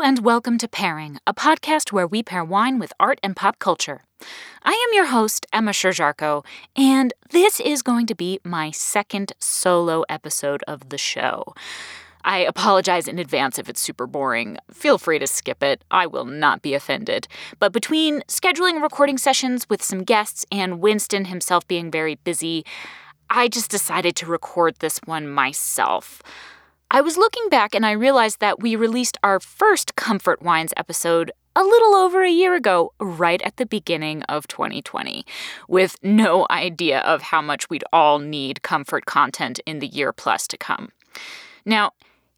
and welcome to Pairing, a podcast where we pair wine with art and pop culture. I am your host, Emma Sherr-Ziarko, and this is going to be my second solo episode of the show. I apologize in advance if it's super boring. Feel free to skip it. I will not be offended. But between scheduling recording sessions with some guests and Winston himself being very busy, I just decided to record this one myself. I was looking back and I realized that we released our first Comfort Wines episode a little over a year ago, right at the beginning of 2020, with no idea of how much we'd all need comfort content in the year plus to come. Now,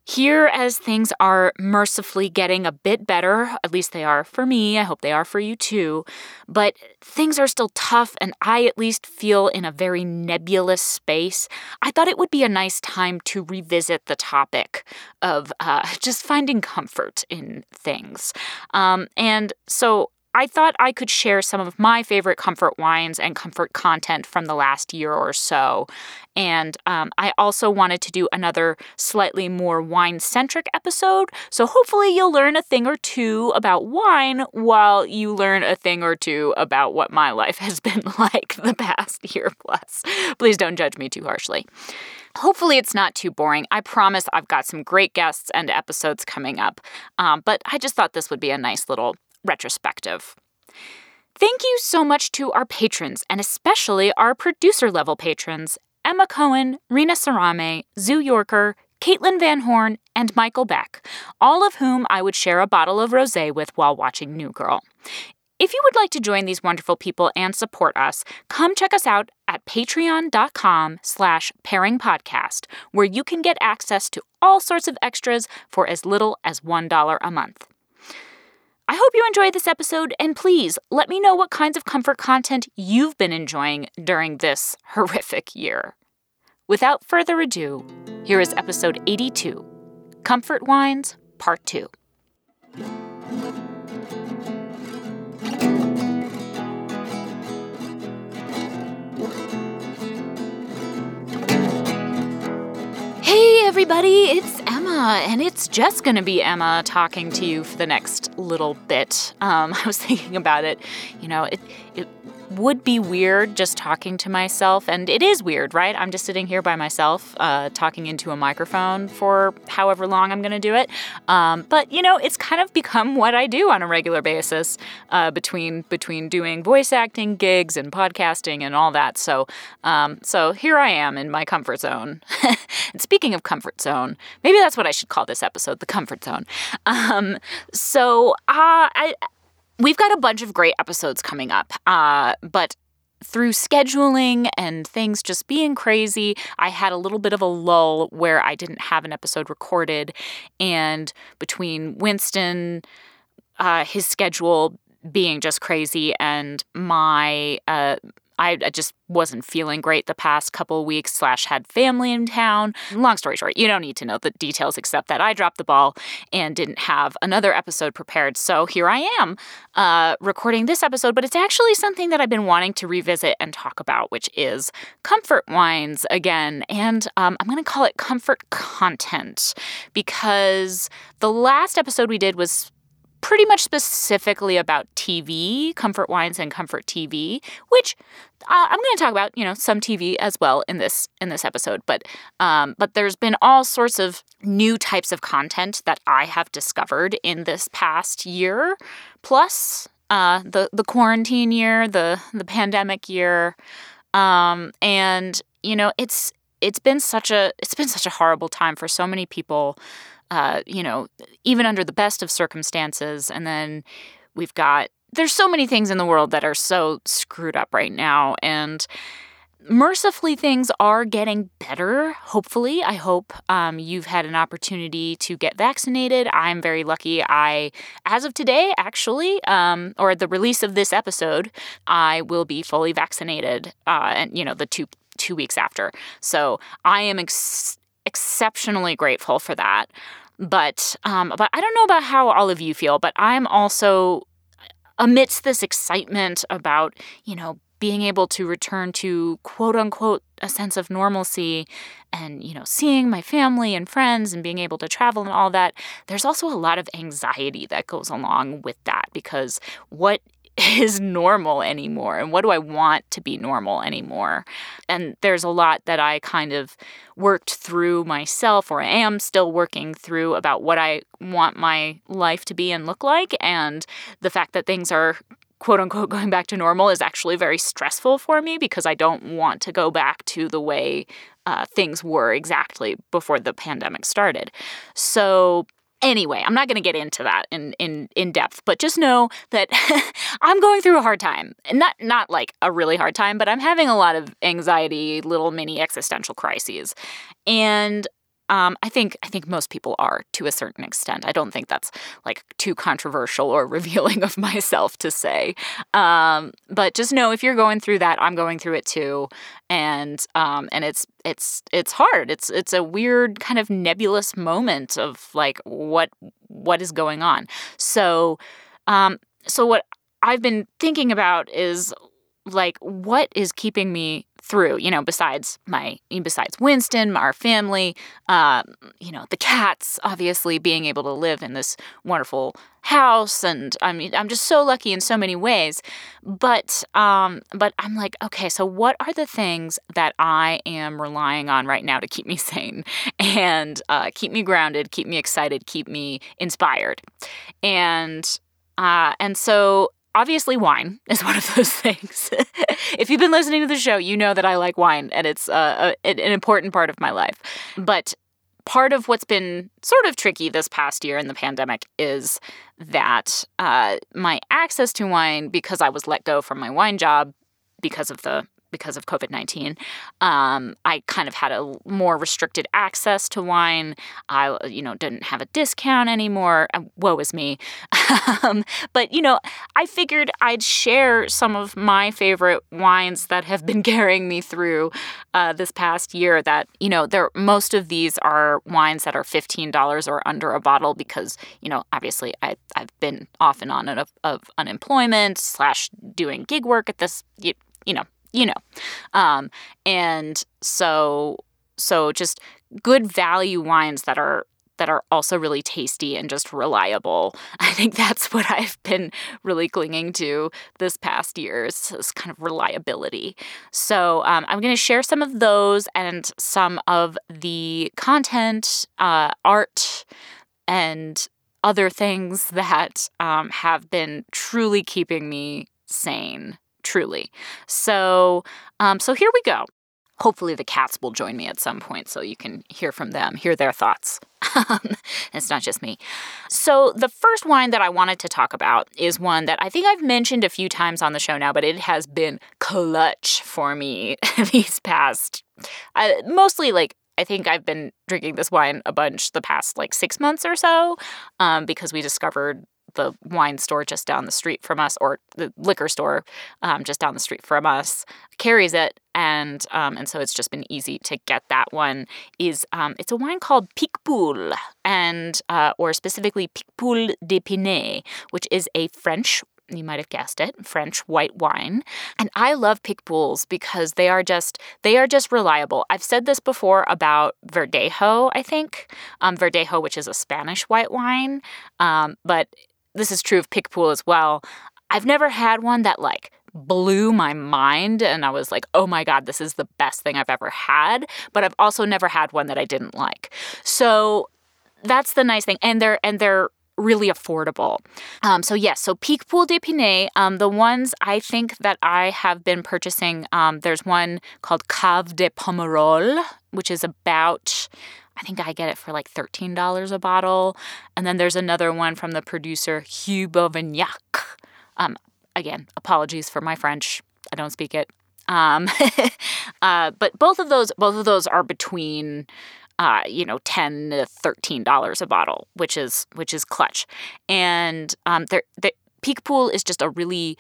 here, as things are mercifully getting a bit better, at least they are for me, I hope they are for you too, but things are still tough and I at least feel in a very nebulous space. I thought it would be a nice time to revisit the topic of uh, just finding comfort in things. Um, and so I thought I could share some of my favorite comfort wines and comfort content from the last year or so. And um, I also wanted to do another slightly more wine centric episode. So hopefully you'll learn a thing or two about wine while you learn a thing or two about what my life has been like the past year plus. Please don't judge me too harshly. Hopefully, it's not too boring. I promise I've got some great guests and episodes coming up. Um, but I just thought this would be a nice little retrospective. Thank you so much to our patrons, and especially our producer level patrons Emma Cohen, Rena Sarame, Zoo Yorker, Caitlin Van Horn, and Michael Beck, all of whom I would share a bottle of rosé with while watching New Girl. If you would like to join these wonderful people and support us, come check us out at patreon.com slash pairingpodcast, where you can get access to all sorts of extras for as little as $1 a month. I hope you enjoyed this episode, and please let me know what kinds of comfort content you've been enjoying during this horrific year. Without further ado, here is episode 82 Comfort Wines, Part 2. Everybody, it's Emma, and it's just gonna be Emma talking to you for the next little bit. Um, I was thinking about it. You know, it, it would be weird just talking to myself, and it is weird, right? I'm just sitting here by myself, uh, talking into a microphone for however long I'm going to do it. Um, but you know, it's kind of become what I do on a regular basis uh, between between doing voice acting gigs and podcasting and all that. So, um, so here I am in my comfort zone. and speaking of comfort zone, maybe that's what I should call this episode, the comfort zone. Um, so, uh, I we've got a bunch of great episodes coming up, uh, but through scheduling and things just being crazy, I had a little bit of a lull where I didn't have an episode recorded. And between Winston, uh, his schedule being just crazy, and my uh, I, just wasn't feeling great the past couple weeks, slash, had family in town. Long story short, you don't need to know the details except that I dropped the ball and didn't have another episode prepared. So here I am uh, recording this episode, but it's actually something that I've been wanting to revisit and talk about, which is comfort wines again. And um, I'm going to call it comfort content because the last episode we did was pretty much specifically about TV, comfort wines and comfort TV, which uh, I'm going to talk about, you know, some TV as well in this in this episode. But um, but there's been all sorts of new types of content that I have discovered in this past year, plus uh, the the quarantine year, the the pandemic year, um, and you know, it's it's been such a it's been such a horrible time for so many people uh, you know, even under the best of circumstances. And then we've got, there's so many things in the world that are so screwed up right now. And mercifully, things are getting better. Hopefully, I hope um, you've had an opportunity to get vaccinated. I'm very lucky. I, as of today, actually, um, or the release of this episode, I will be fully vaccinated. Uh, and you know, the two two weeks after. So I am ex- exceptionally grateful for that. But um, but I don't know about how all of you feel, but I'm also amidst this excitement about you know being able to return to quote unquote a sense of normalcy and you know seeing my family and friends and being able to travel and all that there's also a lot of anxiety that goes along with that because what is normal anymore and what do I want to be normal anymore. And there's a lot that I kind of worked through myself or I am still working through about what I want my life to be and look like. And the fact that things are quote unquote going back to normal is actually very stressful for me because I don't want to go back to the way uh, things were exactly before the pandemic started. So Anyway, I'm not going to get into that in, in, in depth, but just know that I'm going through a hard time. Not, not like a really hard time, but I'm having a lot of anxiety, little mini existential crises. And um, I think I think most people are to a certain extent. I don't think that's like too controversial or revealing of myself to say. Um, but just know if you're going through that, I'm going through it too, and um, and it's it's it's hard. It's it's a weird kind of nebulous moment of like what what is going on. So um, so what I've been thinking about is like what is keeping me through, you know, besides my, besides Winston, our family, uh, you know, the cats, obviously being able to live in this wonderful house. And I mean, I'm just so lucky in so many ways. But, um, but I'm like, okay, so what are the things that I am relying on right now to keep me sane and uh, keep me grounded, keep me excited, keep me inspired? And, uh, and so obviously wine is one of those things. if you've been listening to the show, you know that I like wine and it's uh, a, an important part of my life. But part of what's been sort of tricky this past year in the pandemic is that uh, my access to wine, because I was let go from my wine job because of the because of COVID 19. Um, I kind of had a more restricted access to wine. I, you know, didn't have a discount anymore. Woe is me. um, but, you know, I figured I'd share some of my favorite wines that have been carrying me through uh, this past year. That, you know, there most of these are wines that are $15 or under a bottle because, you know, obviously I, I've been off and on of, of unemployment slash doing gig work at this, you, you know, you know. Um, and so so just good value wines that are that are also really tasty and just reliable. I think that's what I've been really clinging to this past year is this kind of reliability. So um, I'm going to share some of those and some of the content, uh, art, and other things that um, have been truly keeping me sane truly. So, um, so here we go. Hopefully, the cats will join me at some point so you can hear from them, hear their thoughts. it's not just me. So, the first wine that I wanted to talk about is one that I think I've mentioned a few times on the show now, but it has been clutch for me these past, uh, mostly like I think I've been drinking this wine a bunch the past like six months or so um, because we discovered the wine store just down the street from us, or the liquor store um, just down the street from us, carries it, and um, and so it's just been easy to get that one. Is um, it's a wine called Picpoul, and uh, or specifically Picpoul de Pinet, which is a French you might have guessed it, French white wine. And I love Picpouls because they are just they are just reliable. I've said this before about Verdejo, I think. Um, Verdejo, which is a Spanish white wine. Um, but this is true of Picpoul as well. I've never had one that like blew my mind and I was like, oh my God, this is the best thing I've ever had. But I've also never had one that I didn't like. So that's the nice thing. And they're and they're really affordable. Um, so yes, so Picpoul de Pinet, um, the ones I think that I have been purchasing, um, there's one called Cave de Pomerol, which is about I think I get it for like $13 a bottle. And then there's another one from the producer Hugh Beauvignac. Um, again, apologies for my French. I don't speak it. Um, uh, but both of those, both of those are between, uh, you know, ten to thirteen dollars a bottle, which is which is clutch. And um, the Picpoul is just a really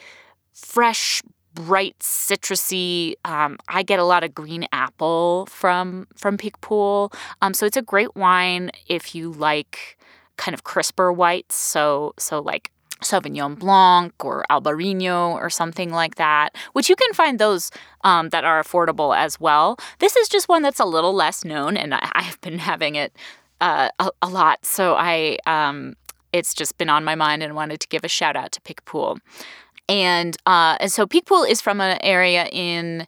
fresh, bright citrusy. Um, I get a lot of green apple from from Picpoul. Um, so it's a great wine if you like kind of crisper whites. So so like Sauvignon Blanc or Albarino or something like that, which you can find those um, that are affordable as well. This is just one that's a little less known, and I, have been having it uh, a, a, lot. So I, um, it's just been on my mind and wanted to give a shout out to Picpoul. And uh, and so Picpoul is from an area in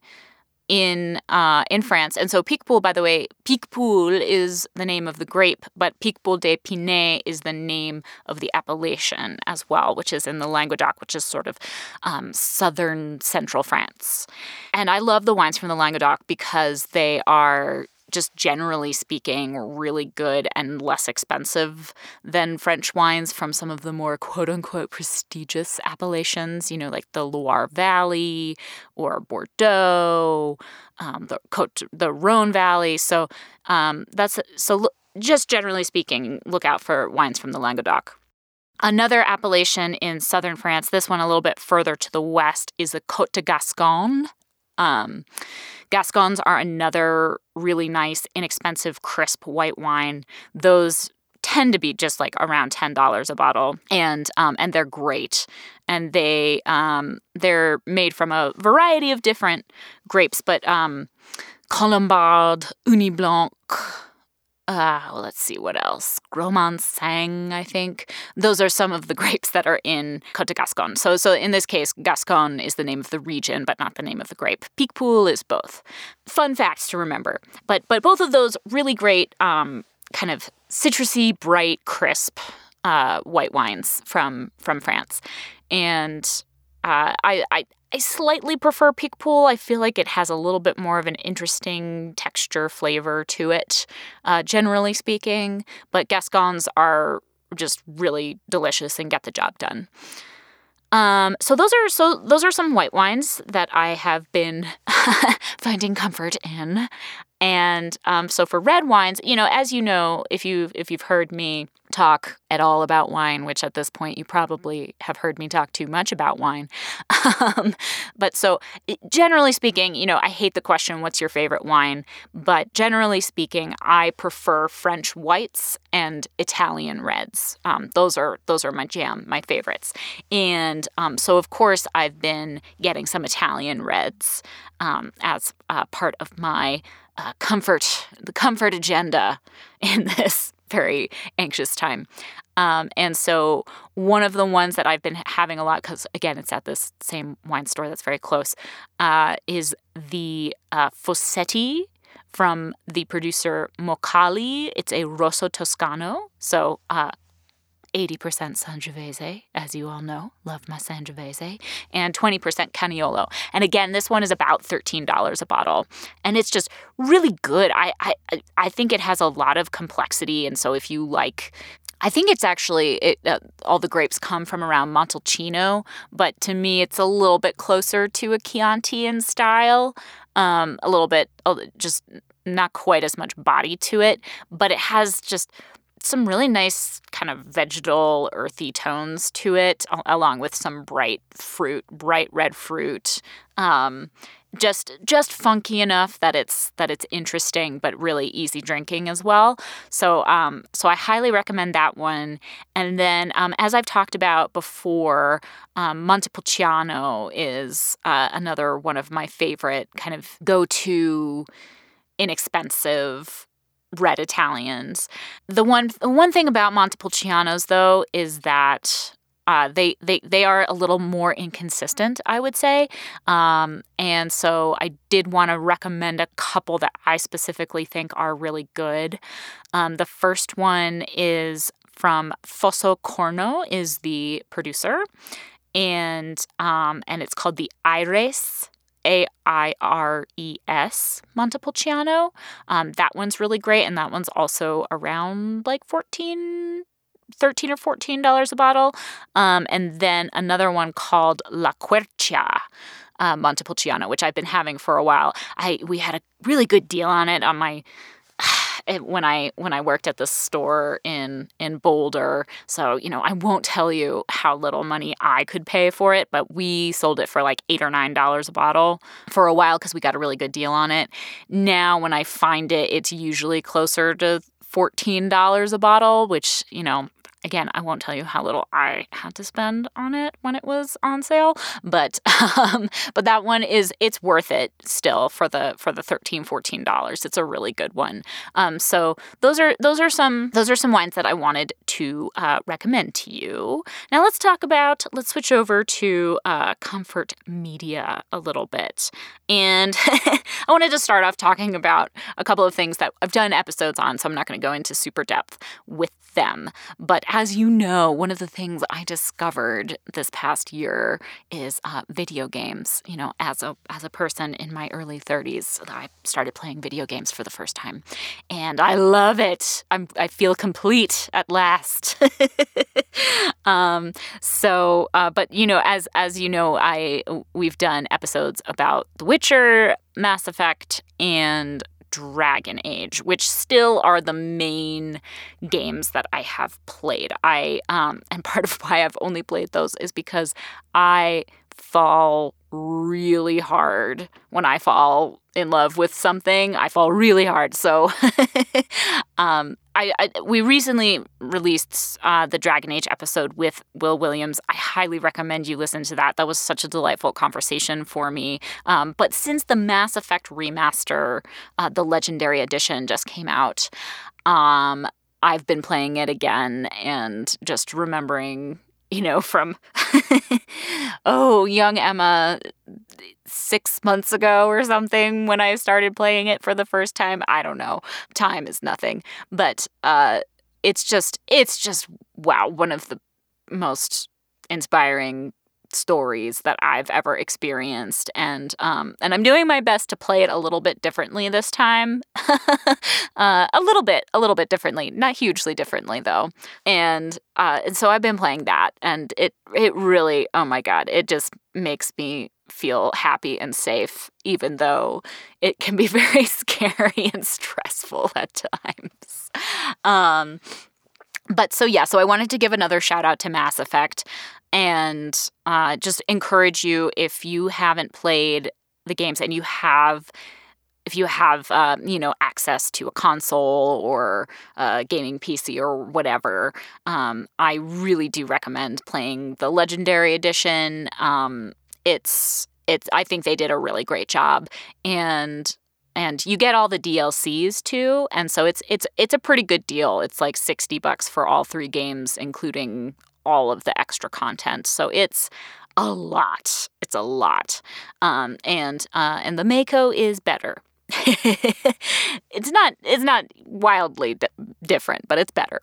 in uh, in France. And so Picpoul, by the way, Picpoul is the name of the grape, but Picpoul de Pinet is the name of the appellation as well, which is in the Languedoc, which is sort of um, southern central France. And I love the wines from the Languedoc because they are just generally speaking, really good and less expensive than French wines from some of the more quote unquote prestigious appellations, you know, like the Loire Valley or Bordeaux, um, the Côte, the Rhone Valley. So um, that's so just generally speaking, look out for wines from the Languedoc. Another appellation in southern France, this one a little bit further to the west, is the Côte de Gascon. Um, Gascons are another really nice, inexpensive, crisp white wine. Those tend to be just like around ten dollars a bottle, and um, and they're great. And they um, they're made from a variety of different grapes, but um, Colombard, Ugni Blanc, uh, well, let's see what else. Gros Manseng, I think. Those are some of the grapes that are in Côte de Gascon. So, so in this case, Gascon is the name of the region, but not the name of the grape. Picpoul is both. Fun facts to remember. But but both of those really great, um, kind of citrusy, bright, crisp uh, white wines from from France, and uh, I, I I slightly prefer Picpoul. I feel like it has a little bit more of an interesting texture flavor to it, uh, generally speaking. But Gascons are just really delicious and get the job done. Um, so those are so those are some white wines that I have been finding comfort in, and um, so for red wines, you know, as you know, if you if you've heard me talk at all about wine, which at this point you probably have heard me talk too much about wine. Um, but so, generally speaking, you know, I hate the question, what's your favorite wine? But generally speaking, I prefer French whites and Italian reds. Um, those are those are my jam, my favorites. And um, so, of course, I've been getting some Italian reds um, as uh, part of my uh, comfort, the comfort agenda in this very anxious time. Um, and so, one of the ones that I've been having a lot, because again, it's at this same wine store that's very close, uh, is the uh, Fossetti from the producer Mocali. It's a Rosso Toscano. So, uh, 80% Sangiovese, as you all know, love my Sangiovese, and 20% Canaiolo. And again, this one is about $13 a bottle, and it's just really good. I I I think it has a lot of complexity, and so if you like I think it's actually it, uh, all the grapes come from around Montalcino, but to me, it's a little bit closer to a Chianti in style. Um, a little bit, just not quite as much body to it, but it has just some really nice kind of vegetal earthy tones to it along with some bright fruit bright red fruit. Um, just just funky enough that it's that it's interesting but really easy drinking as well. So um, so i highly recommend that one. And then um, as i've talked about before um, montepulciano is uh, another one of my favorite kind of go-to inexpensive red Italians. The one one thing about Montepulcianos though is that uh, they they they are a little more inconsistent, I would say, um, and so I did want to recommend a couple that I specifically think are really good. Um, the first one is from Fosso Corno, is the producer, and um, and it's called the Aires a I R E S Montepulciano. Um, that one's really great, and that one's also around like 14 13 or 14 dollars a bottle um, and then another one called la quercia uh, montepulciano which i've been having for a while i we had a really good deal on it on my when I when I worked at the store in in Boulder. So you know I won't tell you how little money I could pay for it, but we sold it for like eight or nine dollars a bottle for a while because we got a really good deal on it. Now when I find it, it's usually closer to fourteen dollars a bottle, which you know again, I won't tell you how little I had to spend on it when it was on sale, but um, but that one is it's worth it still for the for the 13 14 dollars. It's a really good one. Um, so those are those are some those are some wines that I wanted to uh, recommend to you. Now let's talk about let's switch over to uh, comfort media a little bit, and I wanted to start off talking about a couple of things that I've done episodes on. So I'm not going to go into super depth with them, but as you know, one of the things I discovered this past year is uh, video games. You know, as a as a person in my early 30s, I started playing video games for the first time, and I love it. I'm I feel complete at last. um, so, uh, but you know, as as you know, I we've done episodes about The Witcher, Mass Effect, and Dragon Age, which still are the main games that I have played. I um, and part of why I've only played those is because I fall really hard when I fall in love with something. I fall really hard. So, um, I, I, we recently released uh, the Dragon Age episode with Will Williams. I highly recommend you listen to that. That was such a delightful conversation for me. Um, but since the Mass Effect remaster, uh, the Legendary Edition, just came out, um, I've been playing it again and just remembering you know, from, oh, young Emma six months ago or something when I started playing it for the first time. I don't know. Time is nothing. But uh, it's just, it's just, wow, one of the most inspiring stories that I've ever experienced, and um, and I'm doing my best to play it a little bit differently this time, uh, a little bit, a little bit differently, not hugely differently though, and uh, and so I've been playing that, and it it really, oh my god, it just makes me feel happy and safe, even though it can be very scary and stressful at times. Um, but so yeah, so I wanted to give another shout out to Mass Effect and uh, just encourage you if you haven't played the games and you have if you have uh, you know access to a console or a gaming PC or whatever, um, I really do recommend playing the Legendary Edition. Um, it's it's I think they did a really great job, and and you get all the DLCs too, and so it's it's it's a pretty good deal. It's like sixty bucks for all three games, including all of the extra content. So it's a lot. It's a lot. Um, and uh, and the Mako is better. it's not it's not wildly different, but it's better.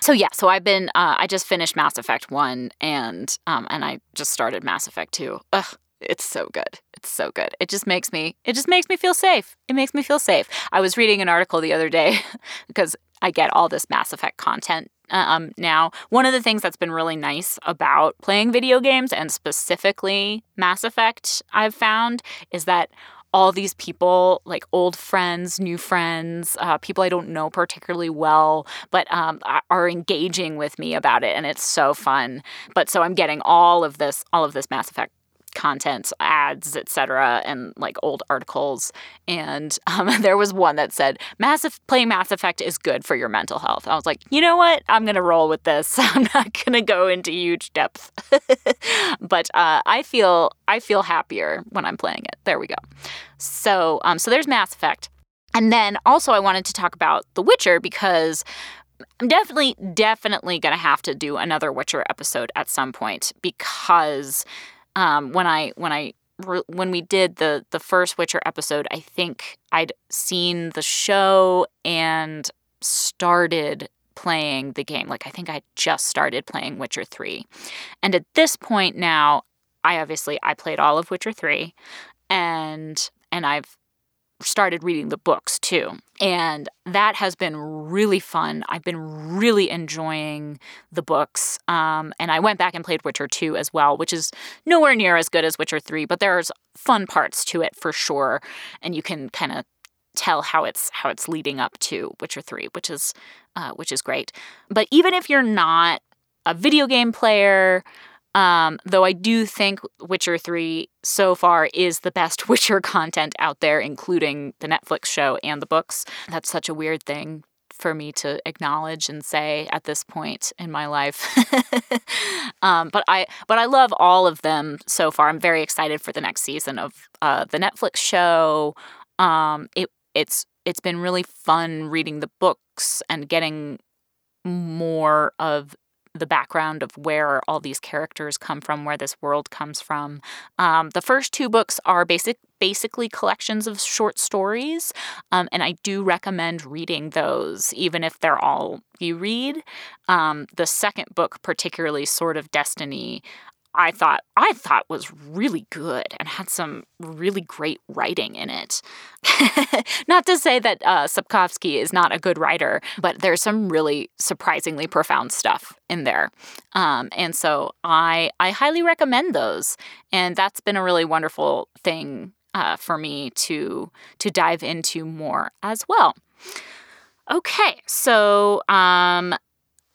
So yeah, so I've been uh, I just finished Mass Effect one and um, and I just started Mass Effect two. Ugh, it's so good. It's so good. It just makes me it just makes me feel safe. It makes me feel safe. I was reading an article the other day because I get all this Mass Effect content um, now. One of the things that's been really nice about playing video games and specifically Mass Effect, I've found, is that all these people, like old friends, new friends, uh, people I don't know particularly well, but um, are engaging with me about it, and it's so fun. But so I'm getting all of this, all of this Mass Effect content, ads, etc., and like old articles. And um, there was one that said, "Massive playing Mass Effect is good for your mental health." I was like, you know what? I'm gonna roll with this. I'm not gonna go into huge depth, but uh, I feel I feel happier when I'm playing it. There we go. So um, so there's Mass Effect. And then also, I wanted to talk about The Witcher because I'm definitely, definitely going to have to do another Witcher episode at some point because um, when I when I when we did the the first Witcher episode, I think I'd seen the show and started playing the game. Like I think I just started playing Witcher 3. And at this point now, I obviously I played all of Witcher 3 and and I've started reading the books too. And that has been really fun. I've been really enjoying the books. Um, and I went back and played Witcher 2 as well, which is nowhere near as good as Witcher 3, but there's fun parts to it for sure. And you can kind of tell how it's how it's leading up to Witcher 3, which is uh, which is great. But even if you're not a video game player, um, though I do think Witcher 3 so far is the best Witcher content out there, including the Netflix show and the books. That's such a weird thing for me to acknowledge and say at this point in my life. um, but I but I love all of them so far. I'm very excited for the next season of uh, the Netflix show. Um, it it's it's been really fun reading the books and getting more of the background of where all these characters come from, where this world comes from. Um, the first two books are basic, basically collections of short stories, um, and I do recommend reading those, even if they're all you read. Um, the second book, particularly Sword of Destiny, I thought I thought was really good and had some really great writing in it. not to say that uh, Sapkowski is not a good writer, but there's some really surprisingly profound stuff in there, um, and so I I highly recommend those. And that's been a really wonderful thing uh, for me to to dive into more as well. Okay, so um,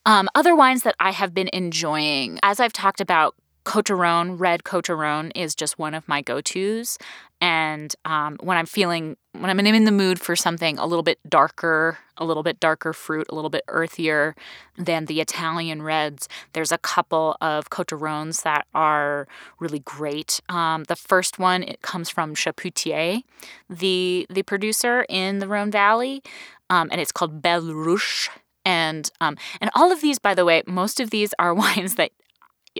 um, other wines that I have been enjoying, as I've talked about Côtes du Rhône, red Côtes du Rhône, is just one of my go tos. And um, when I'm feeling, when I'm in the mood for something a little bit darker, a little bit darker fruit, a little bit earthier than the Italian reds, there's a couple of Côtes du Rhônes that are really great. Um, the first one it comes from Chapoutier, the the producer in the Rhone Valley, um, and it's called Belleruche and um, and all of these, by the way, most of these are wines that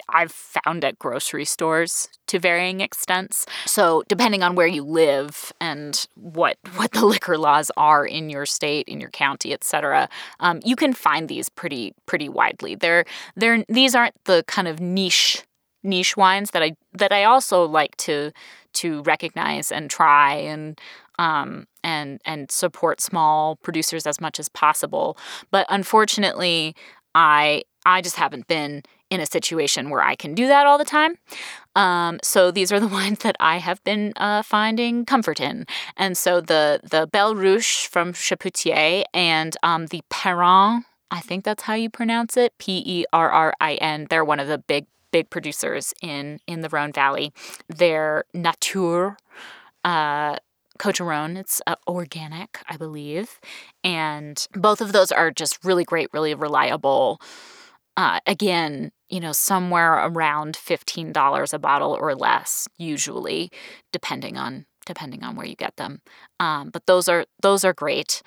I've found at grocery stores to varying extents. So depending on where you live and what what the liquor laws are in your state, in your county, etc., um, you can find these pretty pretty widely. They're they're these aren't the kind of niche niche wines that I that I also like to to recognize and try and um, and and support small producers as much as possible. But unfortunately, I I just haven't been in a situation where I can do that all the time. Um, so these are the wines that I have been uh, finding comfort in. And so the the Belleruche from Chapoutier and um, the Perrin, I think that's how you pronounce it, P E R R I N. They're one of the big big producers in in the Rhone Valley. They're Nature. Uh, Côtes du Rhône. It's uh, organic, I believe. And both of those are just really great, really reliable. Uh, again, you know, somewhere around $15 a bottle or less, usually, depending on depending on where you get them. Um, but those are those are great.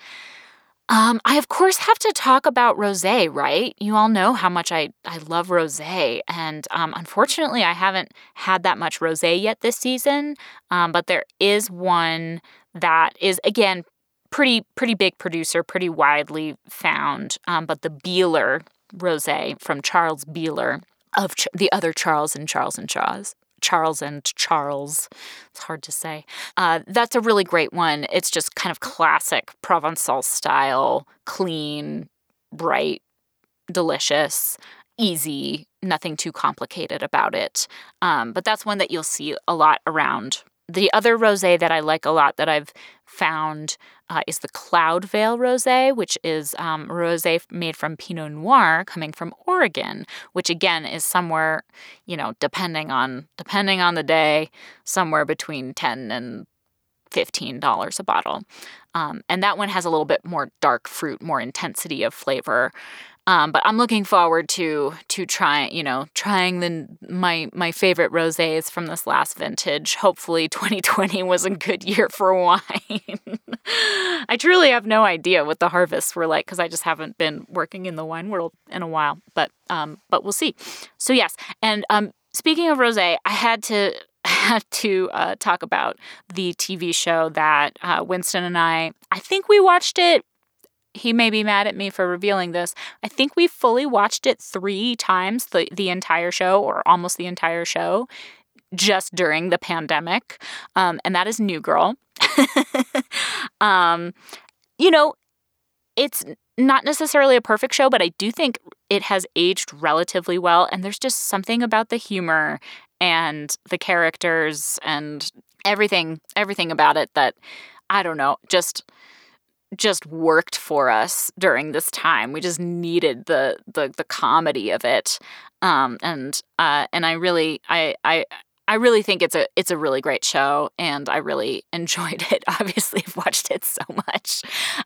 Um, I of course have to talk about rosé, right? You all know how much I I love rosé, and um, unfortunately, I haven't had that much rosé yet this season. Um, but there is one that is again pretty pretty big producer, pretty widely found. Um, but the Bieler rosé from Charles Bieler of Ch- the other Charles and Charles and Charles. Charles and Charles. It's hard to say. Uh, that's a really great one. It's just kind of classic Provençal style, clean, bright, delicious, easy, nothing too complicated about it. Um, but that's one that you'll see a lot around the other rosé that I like a lot that I've found uh, is the Cloud Veil Rosé, which is um, rosé made from Pinot Noir coming from Oregon, which again is somewhere, you know, depending on depending on the day, somewhere between ten and fifteen dollars a bottle. Um, and that one has a little bit more dark fruit, more intensity of flavor. Um, but I'm looking forward to to trying, you know, trying the my my favorite rosés from this last vintage. Hopefully, 2020 was a good year for wine. I truly have no idea what the harvests were like because I just haven't been working in the wine world in a while. But um, but we'll see. So yes, and um, speaking of rosé, I had to had to uh, talk about the TV show that uh, Winston and I. I think we watched it he may be mad at me for revealing this. I think we fully watched it three times, the, the entire show, or almost the entire show, just during the pandemic. Um, and that is New Girl. um, you know, it's not necessarily a perfect show, but I do think it has aged relatively well. And there's just something about the humor and the characters and everything, everything about it that I don't know, just just worked for us during this time. We just needed the the the comedy of it, um, and uh, and I really I I I really think it's a it's a really great show, and I really enjoyed it. Obviously, I've watched it so much,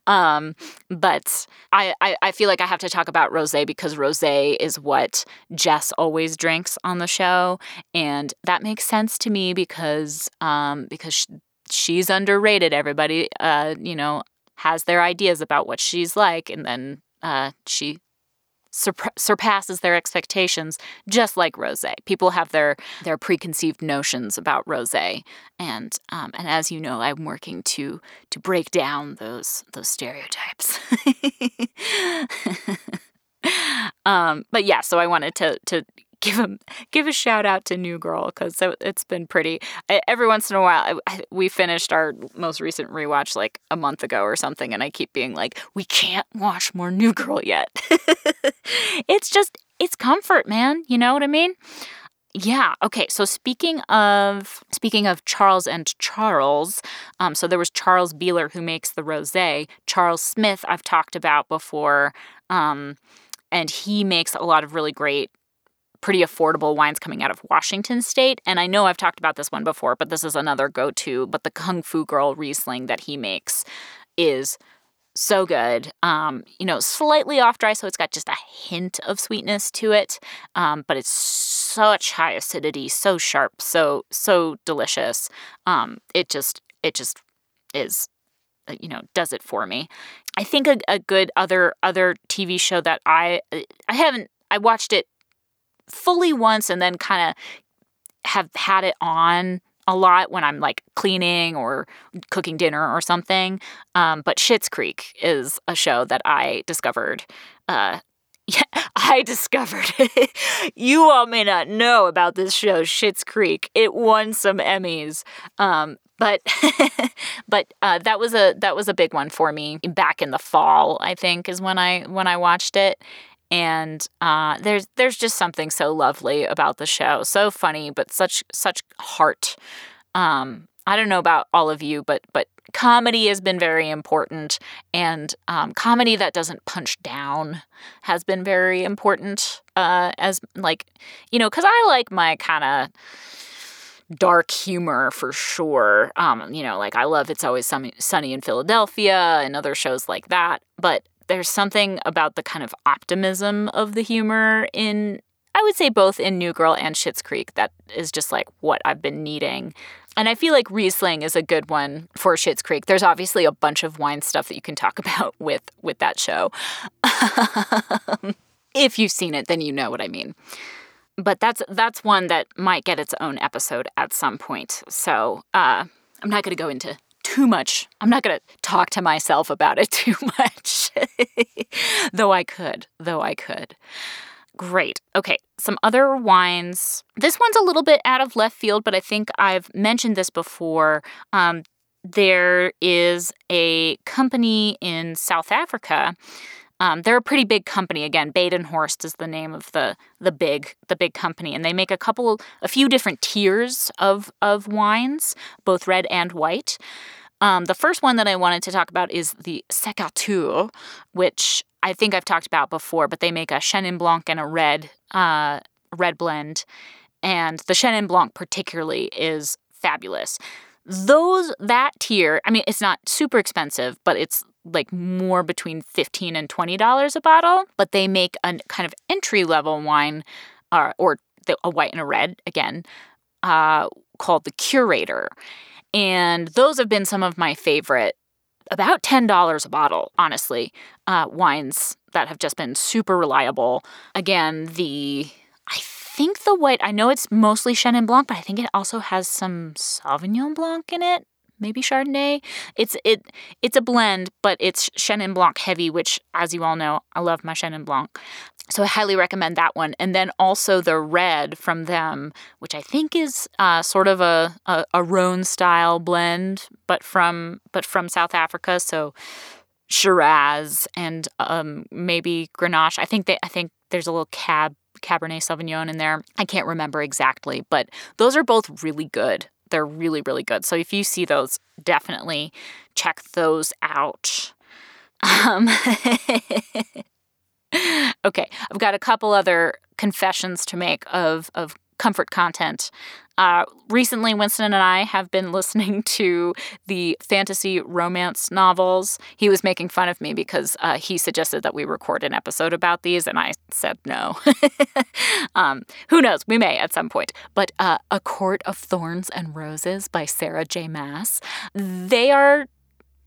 um, but I, I, I feel like I have to talk about rosé because rosé is what Jess always drinks on the show, and that makes sense to me because um, because she's underrated. Everybody, uh, you know, has their ideas about what she's like, and then uh, she surpasses their expectations, just like rosé. People have their their preconceived notions about rosé, and um, and as you know, I'm working to to break down those those stereotypes. um, but yeah, so I wanted to to give a give a shout out to New Girl because it's been pretty. Every once in a while, we finished our most recent rewatch like a month ago or something, and I keep being like, we can't watch more New Girl yet. it's just it's comfort, man. You know what I mean? Yeah. Okay. So speaking of speaking of Charles and Charles, um, so there was Charles Bieler who makes the rosé. Charles Smith I've talked about before, um, and he makes a lot of really great pretty affordable wines coming out of Washington state. And I know I've talked about this one before, but this is another go to. But the Kung Fu Girl Riesling that he makes is so good. Um, you know, slightly off dry, so it's got just a hint of sweetness to it. Um, but it's such high acidity, so sharp, so so delicious. Um, it just it just is uh, you know does it for me i think a, a good other other tv show that i i haven't i watched it fully once and then kind of have had it on a lot when I'm like cleaning or cooking dinner or something. Um, but Schitt's Creek is a show that I discovered. Uh, yeah, I discovered it. you all may not know about this show, Schitt's Creek. It won some Emmys. Um, but but uh, that was a that was a big one for me back in the fall. I think is when I when I watched it, and uh, there's there's just something so lovely about the show, so funny, but such such heart. Um, I don't know about all of you, but but comedy has been very important, and um, comedy that doesn't punch down has been very important. Uh, as like you know, because I like my kind of dark humor for sure. Um, you know, like I love It's Always Sunny in Philadelphia and other shows like that. But there's something about the kind of optimism of the humor in I would say both in New Girl and Schitt's Creek that is just like what I've been needing. And I feel like Riesling is a good one for Schitt's Creek. There's obviously a bunch of wine stuff that you can talk about with with that show. if you've seen it, then you know what I mean. But that's that's one that might get its own episode at some point. So uh, I'm not going to go into too much. I'm not going to talk to myself about it too much. though I could, though I could. Great. Okay, some other wines. This one's a little bit out of left field, but I think I've mentioned this before. Um, there is a company in South Africa um, they're a pretty big company. Again, Badenhorst is the name of the the big the big company, and they make a couple, a few different tiers of of wines, both red and white. Um, the first one that I wanted to talk about is the Secateurs, which I think I've talked about before, but they make a Chenin Blanc and a red uh, red blend, and the Chenin Blanc particularly is fabulous. Those that tier, I mean, it's not super expensive, but it's like more between 15 and $20 a bottle, but they make a kind of entry level wine uh, or the, a white and a red again uh, called the Curator. And those have been some of my favorite, about $10 a bottle, honestly, uh, wines that have just been super reliable. Again, the, I think the white, I know it's mostly Chenin Blanc, but I think it also has some Sauvignon Blanc in it maybe Chardonnay. It's it it's a blend, but it's Chenin Blanc heavy, which, as you all know, I love my Chenin Blanc. So I highly recommend that one. And then also the red from them, which I think is uh, sort of a, a, a Rhone style blend, but from but from South Africa. So Shiraz and um, maybe Grenache. I think they I think there's a little cab Cabernet Sauvignon in there. I can't remember exactly, but those are both really good they're really, really good. So if you see those, definitely check those out. Um, okay, I've got a couple other confessions to make of of comfort content. Uh, recently, Winston and I have been listening to the fantasy romance novels. He was making fun of me because uh, he suggested that we record an episode about these, and I said no. um, who knows? We may at some point. But uh, A Court of Thorns and Roses by Sarah J. Maas. They are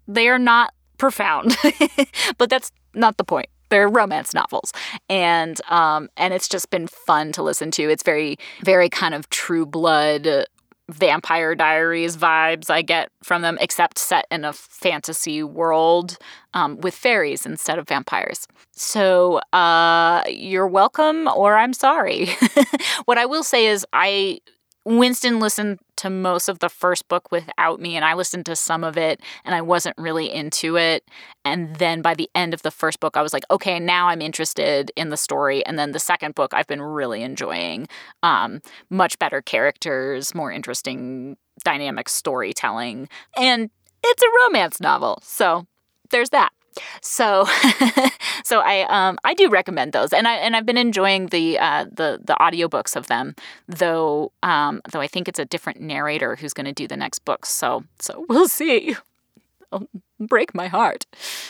they are not profound, but that's not the point they're romance novels. And um and it's just been fun to listen to. It's very very kind of true blood vampire diaries vibes i get from them except set in a fantasy world um, with fairies instead of vampires. So uh, you're welcome or i'm sorry. What i will say is i Winston listened to most of the first book without me, and I listened to some of it, and I wasn't really into it. And then by the end of the first book, I was like, okay, now I'm interested in the story. And then the second book, I've been really enjoying. Um, much better characters, more interesting dynamic storytelling, and it's a romance novel. So there's that. So, so I um I do recommend those, and I and I've been enjoying the uh, the the audiobooks of them, though um though I think it's a different narrator who's going to do the next book. So so we'll see. It'll break my heart,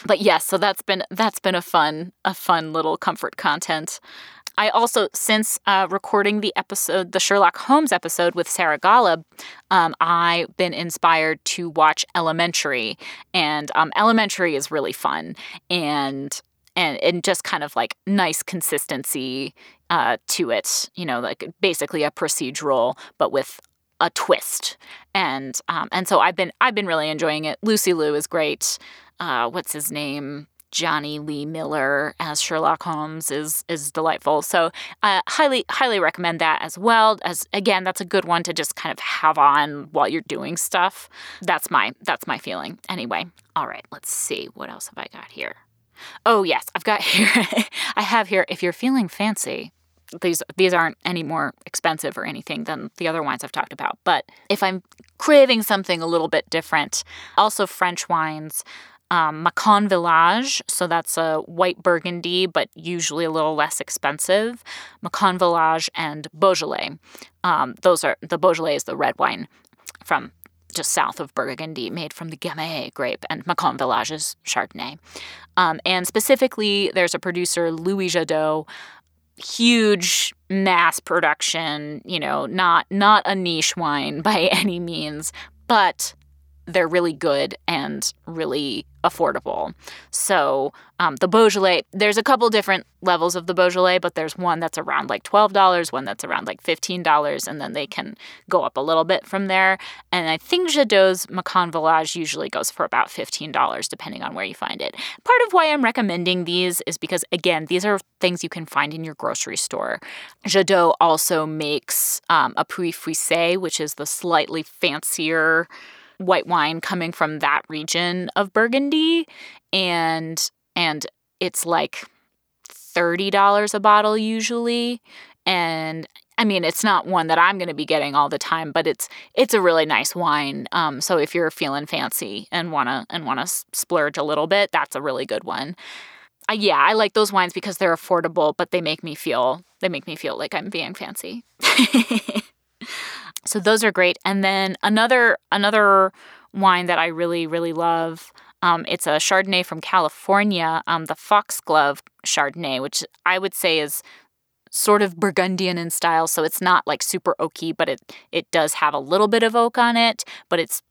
but yes. So that's been that's been a fun a fun little comfort content. I also, since uh, recording the episode, the Sherlock Holmes episode with Sarah Golub, um, I've been inspired to watch Elementary, and um, Elementary is really fun and and and just kind of like nice consistency uh, to it. You know, like basically a procedural, but with a twist. And um, and so I've been I've been really enjoying it. Lucy Liu is great. Uh, what's his name? Jonny Lee Miller as Sherlock Holmes is is delightful. So uh, highly highly recommend that as well. As again, that's a good one to just kind of have on while you're doing stuff. That's my that's my feeling. Anyway, all right. Let's see what else have I got here. Oh yes, I've got here. I have here. If you're feeling fancy, these these aren't any more expensive or anything than the other wines I've talked about. But if I'm craving something a little bit different, also French wines um, Macon Village, so that's a white Burgundy, but usually a little less expensive. Macon Village and Beaujolais. Um, those are the Beaujolais is the red wine from just south of Burgundy, made from the Gamay grape, and Macon Village is Chardonnay. Um, and specifically, there's a producer, Louis Jadot, huge mass production. You know, not not a niche wine by any means, but they're really good and really affordable. So um, the Beaujolais, there's a couple different levels of the Beaujolais, but there's one that's around like $12, one that's around like $15, and then they can go up a little bit from there. And I think Jadot's Macon Village usually goes for about $15, depending on where you find it. Part of why I'm recommending these is because, again, these are things you can find in your grocery store. Jadot also makes um, a Pouilly-Fuissé, which is the slightly fancier white wine coming from that region of Burgundy and and it's like $30 a bottle usually and I mean it's not one that I'm going to be getting all the time but it's it's a really nice wine um, so if you're feeling fancy and want to and want to splurge a little bit that's a really good one. Yeah, I like those wines because they're affordable but they make me feel they make me feel like I'm being fancy. So those are great. And then another another wine that I really really love. Um, it's a Chardonnay from California, um, the Foxglove Chardonnay, which I would say is sort of Burgundian in style. So it's not like super oaky, but it it does have a little bit of oak on it. But it's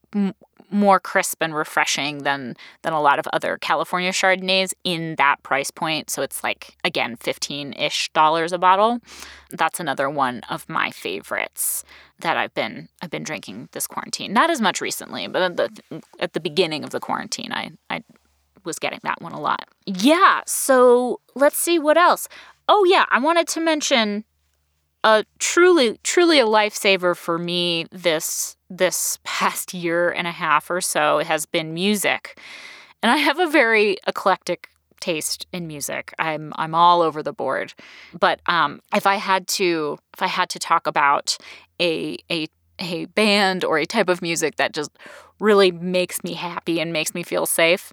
more crisp and refreshing than than a lot of other California Chardonnays in that price point. So it's like again 15-ish dollars a bottle. That's another one of my favorites that I've been I've been drinking this quarantine. Not as much recently, but at the, at the beginning of the quarantine I I was getting that one a lot. Yeah, so let's see what else. Oh yeah, I wanted to mention a truly truly a lifesaver for me this this past year and a half or so has been music. And I have a very eclectic taste in music. I'm I'm all over the board. But um, if I had to if I had to talk about a a a band or a type of music that just really makes me happy and makes me feel safe,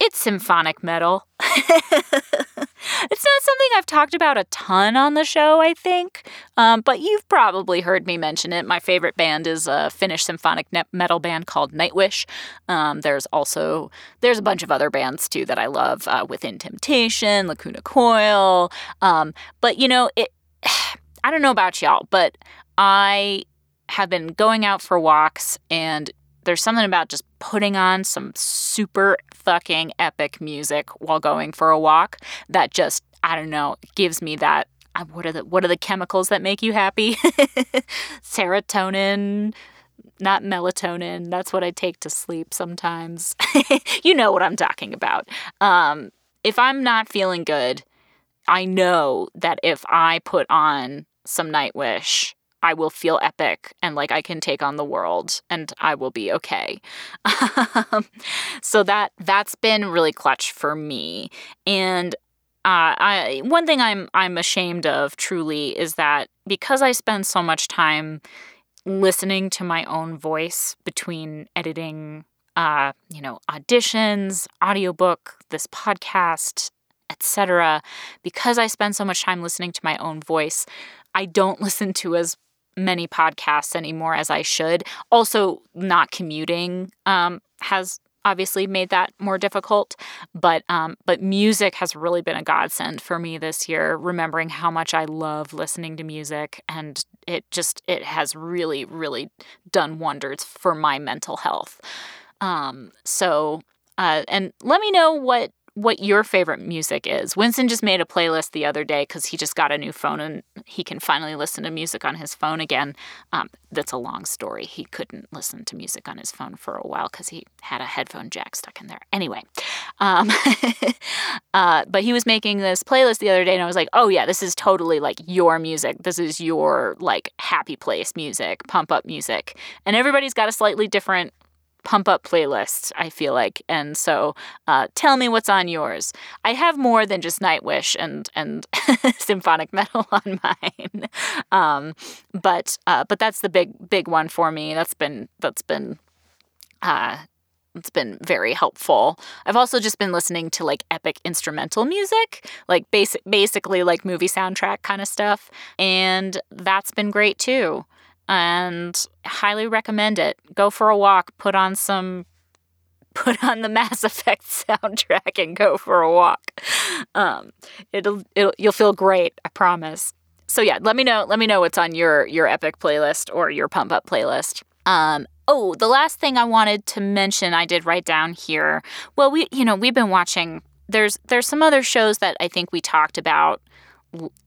it's symphonic metal. it's not something I've talked about a ton on the show, I think, um, but you've probably heard me mention it. My favorite band is a Finnish symphonic metal band called Nightwish. Um, there's also there's a bunch of other bands too that I love, uh, Within Temptation, Lacuna Coil. Um, but you know, it. I don't know about y'all, but I have been going out for walks and there's something about just putting on some super fucking epic music while going for a walk that just I don't know gives me that uh, what are the what are the chemicals that make you happy? Serotonin, not melatonin. That's what I take to sleep sometimes. you know what I'm talking about. Um, if I'm not feeling good, I know that if I put on some Nightwish I will feel epic and like I can take on the world and I will be okay. so that that's been really clutch for me. And uh, I, one thing I'm I'm ashamed of truly is that because I spend so much time listening to my own voice between editing, uh, you know, auditions, audiobook, this podcast, etc. Because I spend so much time listening to my own voice, I don't listen to as many podcasts anymore as I should. Also, not commuting um, has obviously made that more difficult but um, but music has really been a godsend for me this year remembering how much i love listening to music and it just it has really really done wonders for my mental health um, so uh, and let me know what what your favorite music is. Winston just made a playlist the other day because he just got a new phone and he can finally listen to music on his phone again. Um, that's a long story. He couldn't listen to music on his phone for a while because he had a headphone jack stuck in there. Anyway, um, uh, but he was making this playlist the other day and I was like, oh yeah, this is totally like your music. This is your like happy place music, pump up music. And everybody's got a slightly different pump up playlists, I feel like. And so uh, tell me what's on yours. I have more than just Nightwish and, and symphonic metal on mine. Um, but uh, but that's the big big one for me. That's been that's been uh, it's been very helpful. I've also just been listening to like epic instrumental music, like basic basically like movie soundtrack kind of stuff, and that's been great too and highly recommend it. Go for a walk, put on some put on the Mass Effect soundtrack and go for a walk. Um, it'll, it'll you'll feel great, I promise. So yeah, let me know let me know what's on your your epic playlist or your pump up playlist. Um, oh, the last thing I wanted to mention I did write down here. Well, we you know, we've been watching there's there's some other shows that I think we talked about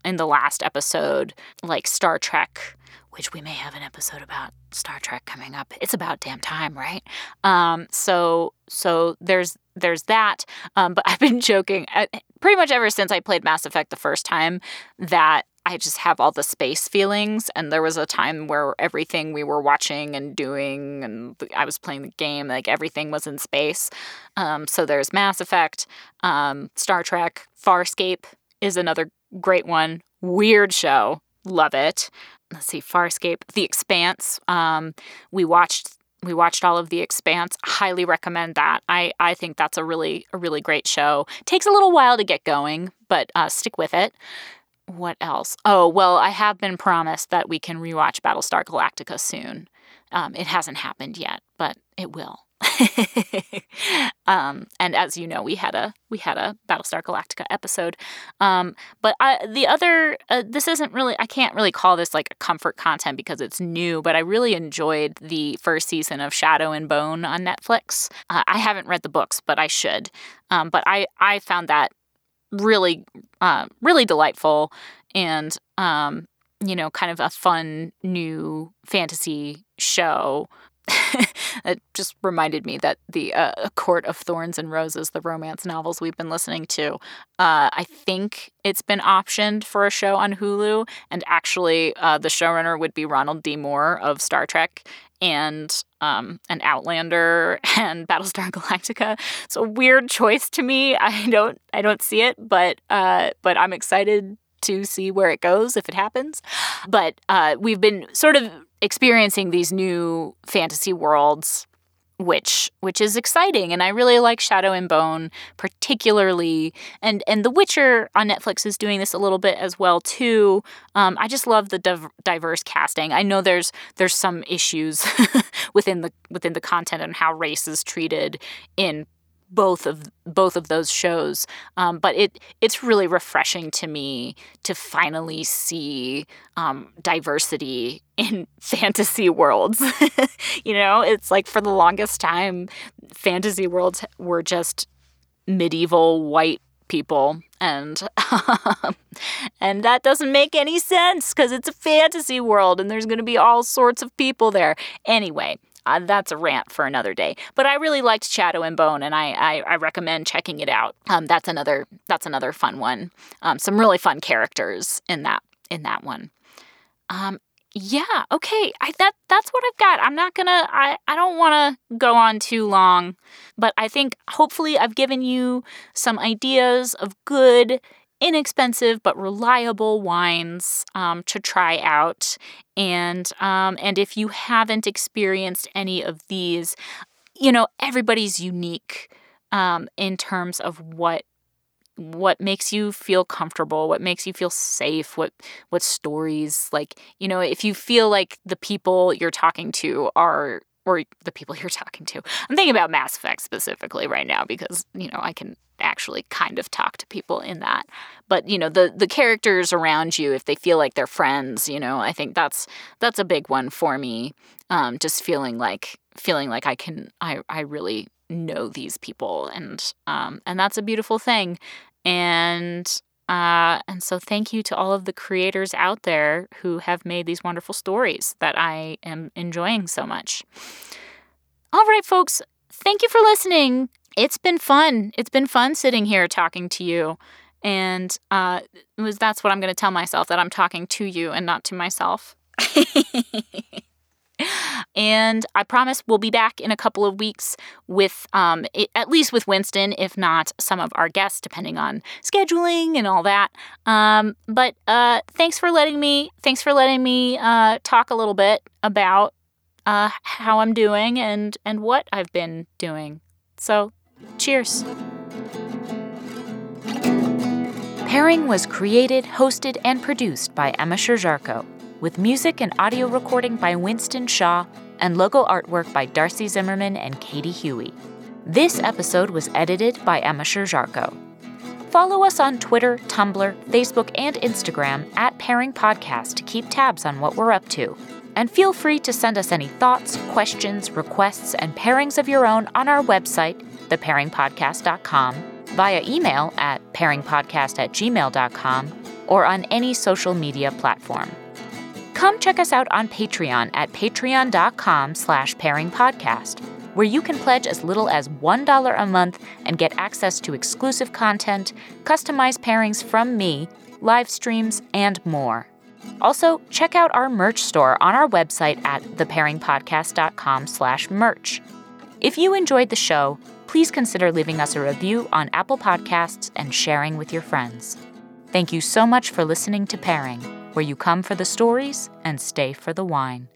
in the last episode like Star Trek which we may have an episode about Star Trek coming up. It's about damn time, right? Um, so so there's there's that. Um, but I've been joking uh, pretty much ever since I played Mass Effect the first time that I just have all the space feelings. And there was a time where everything we were watching and doing, and I was playing the game, like everything was in space. Um, so there's Mass Effect, um, Star Trek, Farscape is another great one. Weird show. Love it let's see, Farscape, The Expanse. Um, we watched we watched all of The Expanse. Highly recommend that. I I think that's a really a really great show. Takes a little while to get going, but uh, stick with it. What else? Oh well, I have been promised that we can rewatch Battlestar Galactica soon. Um, it hasn't happened yet, but it will. um, and as you know, we had a we had a Battlestar Galactica episode. Um, but I, the other, uh, this isn't really. I can't really call this like a comfort content because it's new. But I really enjoyed the first season of Shadow and Bone on Netflix. Uh, I haven't read the books, but I should. Um, but I I found that really uh, really delightful and um, you know kind of a fun new fantasy show it just reminded me that the uh, Court of Thorns and Roses, the romance novels we've been listening to, uh, I think it's been optioned for a show on Hulu. And actually, uh, the showrunner would be Ronald D. Moore of Star Trek and um, an Outlander and Battlestar Galactica. It's a weird choice to me. I don't, I don't see it, but, uh, but I'm excited to see where it goes if it happens. But uh, we've been sort of experiencing these new fantasy worlds which which is exciting and I really like Shadow and Bone particularly and and The Witcher on Netflix is doing this a little bit as well too. Um, I just love the div- diverse casting. I know there's there's some issues within the within the content and how race is treated in both of both of those shows. Um, but it it's really refreshing to me to finally see um, diversity in fantasy worlds. you know, it's like for the longest time, fantasy worlds were just medieval white people and and that doesn't make any sense because it's a fantasy world and there's going to be all sorts of people there anyway uh, that's a rant for another day. But I really liked Shadow and Bone, and I I, I recommend checking it out. Um, that's another that's another fun one. Um, some really fun characters in that in that one. Um, yeah, okay. I that that's what I've got. I'm not gonna. I I don't want to go on too long, but I think hopefully I've given you some ideas of good inexpensive but reliable wines um, to try out. And um, and if you haven't experienced any of these, you know everybody's unique um, in terms of what what makes you feel comfortable what makes you feel safe what what stories like you know if you feel like the people you're talking to are or the people you're talking to. I'm thinking about mass effect specifically right now because you know i can actually kind of talk to people in that. But you know the the characters around you if they feel like they're friends you know i think that's that's a big one for me. Um, just feeling like feeling like i can i i really know these people and um, and that's a beautiful thing. And uh, and so thank you to all of the creators out there who have made these wonderful stories that i am enjoying so much all right folks thank you for listening it's been fun. It's been fun sitting here talking to you. And uh, was that's what I'm going to tell myself that I'm talking to you and not to myself. and I promise we'll be back in a couple of weeks with, um, it, at least with Winston, if not some of our guests, depending on scheduling and all that. Um, but uh, thanks for letting me, thanks for letting me uh, talk a little bit about uh, how I'm doing and and what I've been doing. So Cheers. Pairing was created, hosted, and produced by Emma Sherr-Ziarko, with music and audio recording by Winston Shaw and logo artwork by Darcy Zimmerman and Katie Huey. This episode was edited by Emma Sherr-Ziarko. Follow us on Twitter, Tumblr, Facebook, and Instagram at Pairing Podcast to keep tabs on what we're up to. And feel free to send us any thoughts, questions, requests, and pairings of your own on our website, thepairingpodcast.com, via email at pairingpodcast at gmail.com, or on any social media platform. Come check us out on Patreon at patreon.com slash pairingpodcast, where you can pledge as little as $1 a month and get access to exclusive content, customized pairings from me, live streams, and more. Also, check out our merch store on our website at thepairingpodcast.com slash merch. If you enjoyed the show, please consider leaving us a review on Apple Podcasts and sharing with your friends. Thank you so much for listening to Pairing, where you come for the stories and stay for the wine.